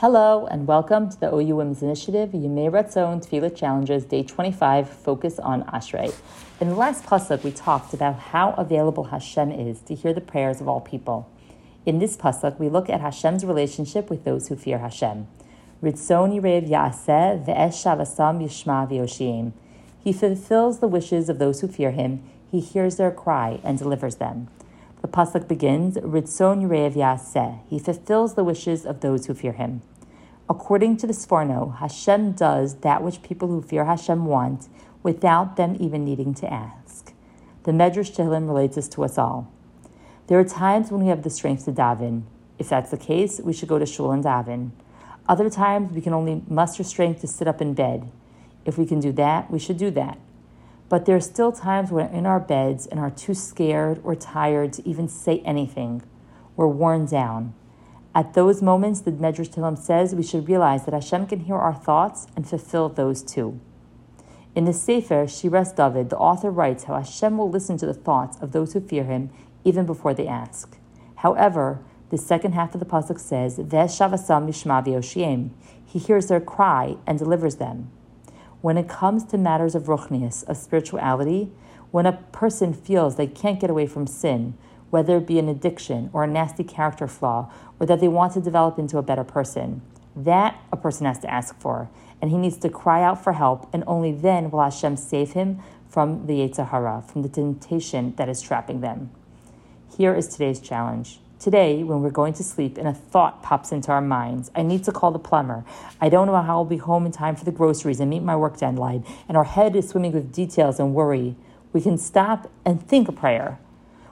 Hello and welcome to the OU Women's Initiative Yemei Ratzon Tefillah Challenges Day 25 Focus on Ashrei. In the last pasuk, we talked about how available Hashem is to hear the prayers of all people. In this pasuk, we look at Hashem's relationship with those who fear Hashem. Ritzon Yirev Yaaseh Ve'esh Shavasam Yishma V'yoshiem. He fulfills the wishes of those who fear Him. He hears their cry and delivers them. The pasuk begins, Ritzon Yurev Yaseh. He fulfills the wishes of those who fear him. According to the Sforno, Hashem does that which people who fear Hashem want without them even needing to ask. The Medrash Tehillim relates this to us all. There are times when we have the strength to daven. If that's the case, we should go to shul and daven. Other times we can only muster strength to sit up in bed. If we can do that, we should do that. But there are still times when we're in our beds and are too scared or tired to even say anything. We're worn down. At those moments, the Medrash Tehillim says we should realize that Hashem can hear our thoughts and fulfill those too. In the Sefer, Shiras David, the author writes how Hashem will listen to the thoughts of those who fear him even before they ask. However, the second half of the pasuk says, "Ve'shavasam mishma He hears their cry and delivers them. When it comes to matters of ruchnius, of spirituality, when a person feels they can't get away from sin, whether it be an addiction or a nasty character flaw, or that they want to develop into a better person, that a person has to ask for, and he needs to cry out for help, and only then will Hashem save him from the Yetzer Hara, from the temptation that is trapping them. Here is today's challenge. Today, when we're going to sleep and a thought pops into our minds, I need to call the plumber. I don't know how I'll be home in time for the groceries and meet my work deadline, and our head is swimming with details and worry. We can stop and think a prayer.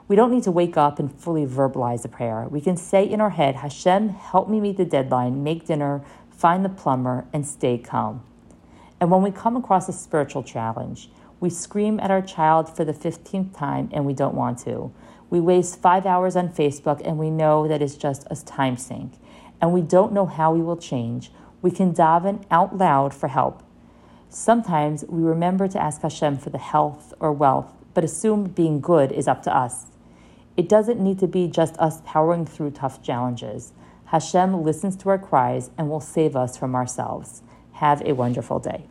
We don't need to wake up and fully verbalize a prayer. We can say in our head, Hashem, help me meet the deadline, make dinner, find the plumber, and stay calm. And when we come across a spiritual challenge, we scream at our child for the 15th time and we don't want to. We waste five hours on Facebook and we know that it's just a time sink. And we don't know how we will change. We can daven out loud for help. Sometimes we remember to ask Hashem for the health or wealth, but assume being good is up to us. It doesn't need to be just us powering through tough challenges. Hashem listens to our cries and will save us from ourselves. Have a wonderful day.